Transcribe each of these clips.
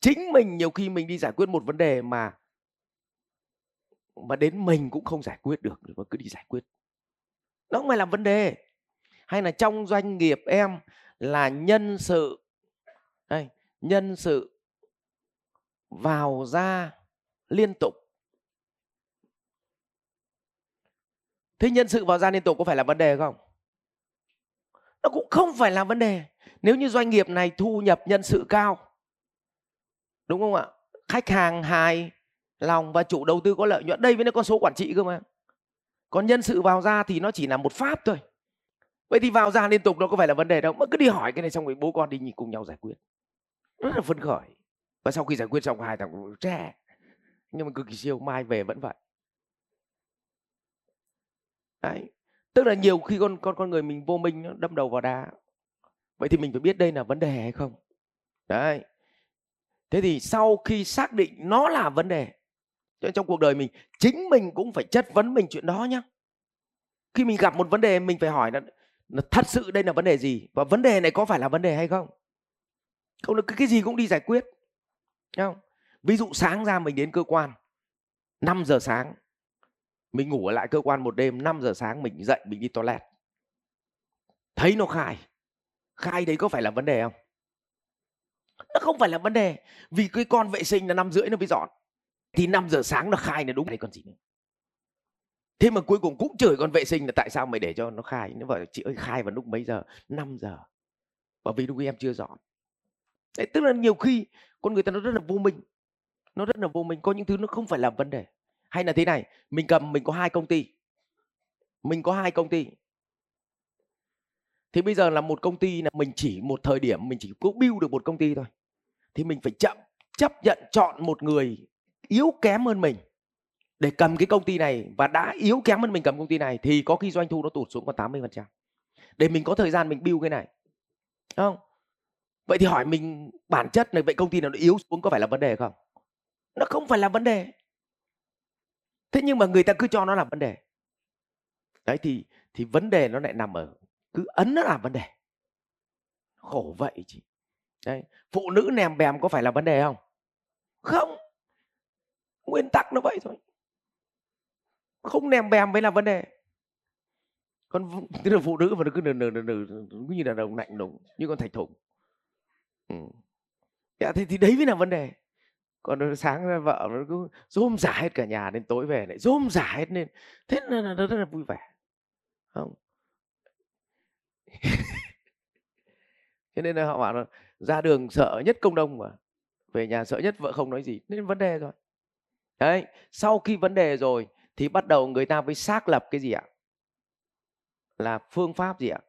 chính mình nhiều khi mình đi giải quyết một vấn đề mà mà đến mình cũng không giải quyết được mà cứ đi giải quyết. Nó không phải là vấn đề. Hay là trong doanh nghiệp em là nhân sự, đây, nhân sự vào ra liên tục. Thế nhân sự vào ra liên tục có phải là vấn đề không? Nó cũng không phải là vấn đề. Nếu như doanh nghiệp này thu nhập nhân sự cao đúng không ạ? Khách hàng hài lòng và chủ đầu tư có lợi nhuận. Đây mới là con số quản trị cơ mà. Còn nhân sự vào ra thì nó chỉ là một pháp thôi. Vậy thì vào ra liên tục nó có phải là vấn đề đâu. Mà cứ đi hỏi cái này xong rồi bố con đi nhìn cùng nhau giải quyết. Rất là phấn khởi. Và sau khi giải quyết xong, hai thằng trẻ nhưng mà cực kỳ siêu, mai về vẫn vậy. Đấy. Tức là nhiều khi con con con người mình vô minh nó đâm đầu vào đá. Vậy thì mình phải biết đây là vấn đề hay không? Đấy thế thì sau khi xác định nó là vấn đề trong cuộc đời mình chính mình cũng phải chất vấn mình chuyện đó nhá. Khi mình gặp một vấn đề mình phải hỏi là, là thật sự đây là vấn đề gì? Và vấn đề này có phải là vấn đề hay không? Không được cái gì cũng đi giải quyết. Không ví dụ sáng ra mình đến cơ quan 5 giờ sáng mình ngủ ở lại cơ quan một đêm 5 giờ sáng mình dậy mình đi toilet. Thấy nó khai. Khai đấy có phải là vấn đề không? Nó không phải là vấn đề. Vì cái con vệ sinh là năm rưỡi nó mới dọn. Thì 5 giờ sáng nó khai là đúng. Đấy còn gì nữa? Thế mà cuối cùng cũng chửi con vệ sinh là tại sao mày để cho nó khai? Nó bảo chị ơi khai vào lúc mấy giờ? 5 giờ. Bởi vì lúc em chưa dọn. Đấy, tức là nhiều khi con người ta nó rất là vô minh. Nó rất là vô minh. Có những thứ nó không phải là vấn đề. Hay là thế này mình cầm mình có hai công ty. Mình có hai công ty thì bây giờ là một công ty là mình chỉ một thời điểm, mình chỉ có build được một công ty thôi thì mình phải chậm, chấp nhận chọn một người yếu kém hơn mình để cầm cái công ty này và đã yếu kém hơn mình cầm công ty này thì có khi doanh thu nó tụt xuống còn 80%. Để mình có thời gian mình build cái này. Không? Vậy thì hỏi mình bản chất này, vậy công ty nào nó yếu xuống có phải là vấn đề không? Nó không phải là vấn đề. Thế nhưng mà người ta cứ cho nó là vấn đề. Đấy, thì thì vấn đề nó lại nằm ở cứ ấn nó làm vấn đề. Khổ vậy chị. Đấy, phụ nữ nèm bèm có phải là vấn đề không? Không. Nguyên tắc nó vậy thôi. Không nèm bèm mới là vấn đề. Còn tức là phụ nữ mà nó cứ nừ nừ nừ nừ như là đồng lạnh lùng như con thạch thủng. Ừ. Dạ, thì, thì đấy mới là vấn đề còn sáng ra vợ nó cứ rôm rả hết cả nhà đến tối về lại rôm rả hết lên thế là nó rất là vui vẻ không cho nên là họ bảo là ra đường sợ nhất công đông mà, về nhà sợ nhất vợ không nói gì. Nên vấn đề rồi. Đấy, sau khi vấn đề rồi thì bắt đầu người ta mới xác lập cái gì ạ? Là phương pháp gì ạ?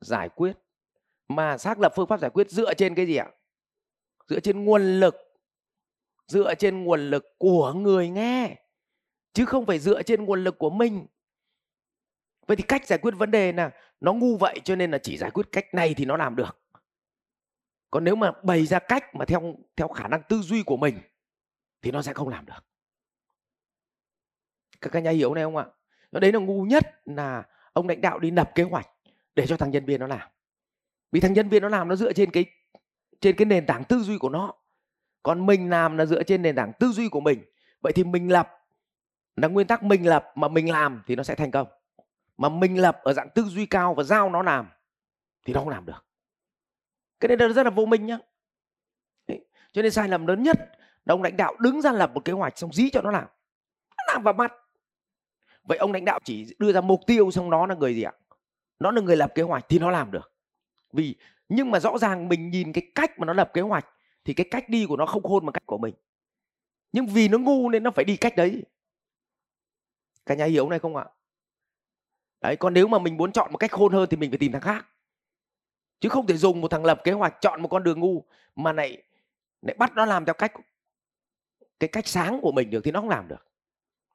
Giải quyết. Mà xác lập phương pháp giải quyết dựa trên cái gì ạ? Dựa trên nguồn lực. Dựa trên nguồn lực của người nghe, chứ không phải dựa trên nguồn lực của mình. Vậy thì cách giải quyết vấn đề là nó ngu vậy cho nên là chỉ giải quyết cách này thì nó làm được. Còn nếu mà bày ra cách mà theo theo khả năng tư duy của mình thì nó sẽ không làm được. Các các nhà hiểu này không ạ? Nó đấy là ngu nhất là ông lãnh đạo đi lập kế hoạch để cho thằng nhân viên nó làm. Vì thằng nhân viên nó làm nó dựa trên cái trên cái nền tảng tư duy của nó. Còn mình làm là dựa trên nền tảng tư duy của mình. Vậy thì mình lập là nguyên tắc mình lập mà mình làm thì nó sẽ thành công mà mình lập ở dạng tư duy cao và giao nó làm, thì nó không làm được. Cái này là rất là vô minh nhá. Đấy. cho nên sai lầm lớn nhất, là ông lãnh đạo đứng ra lập một kế hoạch xong dí cho nó làm. Nó làm vào mặt. Vậy ông lãnh đạo chỉ đưa ra mục tiêu xong nó là người gì ạ? Nó là người lập kế hoạch thì nó làm được. Vì, nhưng mà rõ ràng mình nhìn cái cách mà nó lập kế hoạch, thì cái cách đi của nó không khôn bằng cách của mình. Nhưng vì nó ngu nên nó phải đi cách đấy. Cả nhà hiểu này không ạ? Đấy, còn nếu mà mình muốn chọn một cách khôn hơn thì mình phải tìm thằng khác. Chứ không thể dùng một thằng lập kế hoạch chọn một con đường ngu mà lại lại bắt nó làm theo cách, cái cách sáng của mình được thì nó không làm được.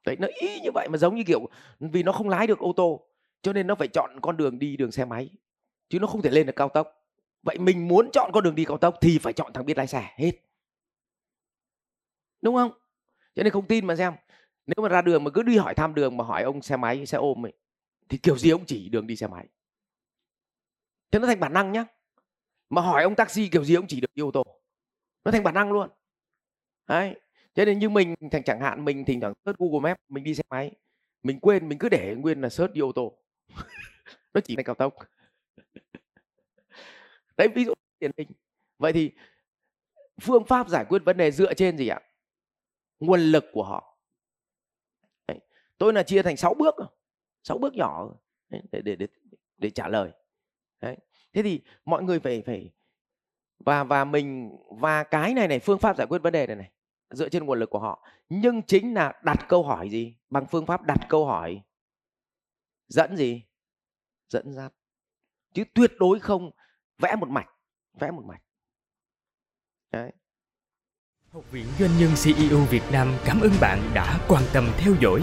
Đấy, nó ý như vậy mà giống như kiểu vì nó không lái được ô tô, cho nên nó phải chọn con đường đi đường xe máy, chứ nó không thể lên được cao tốc. Vậy mình muốn chọn con đường đi cao tốc thì phải chọn thằng biết lái xe hết. Đúng không? Cho nên không tin mà xem. Nếu mà ra đường mà cứ đi hỏi thăm đường mà hỏi ông xe máy, xe ôm ấy thì kiểu gì ông chỉ đường đi xe máy. Thế nó thành bản năng nhá. Mà hỏi ông taxi kiểu gì ông chỉ được đi ô tô. Nó thành bản năng luôn. Đấy. Cho nên như mình thành chẳng hạn mình thỉnh thoảng search Google Maps, mình đi xe máy, mình quên, mình cứ để nguyên là search đi ô tô. Nó chỉ thành cao tốc. Đấy, ví dụ điển hình. Vậy thì phương pháp giải quyết vấn đề dựa trên gì ạ? Nguồn lực của họ. Đấy. tôi là chia thành 6 bước sáu bước nhỏ để để để để trả lời. Đấy. thế thì mọi người phải phải và và mình, và cái này này, phương pháp giải quyết vấn đề này này, dựa trên nguồn lực của họ. Nhưng chính là đặt câu hỏi gì? Bằng phương pháp đặt câu hỏi. Dẫn gì? Dẫn dắt. Chứ tuyệt đối không vẽ một mạch, vẽ một mạch. Đấy. Học viện Doanh nhân CEO Việt Nam cảm ơn bạn đã quan tâm theo dõi.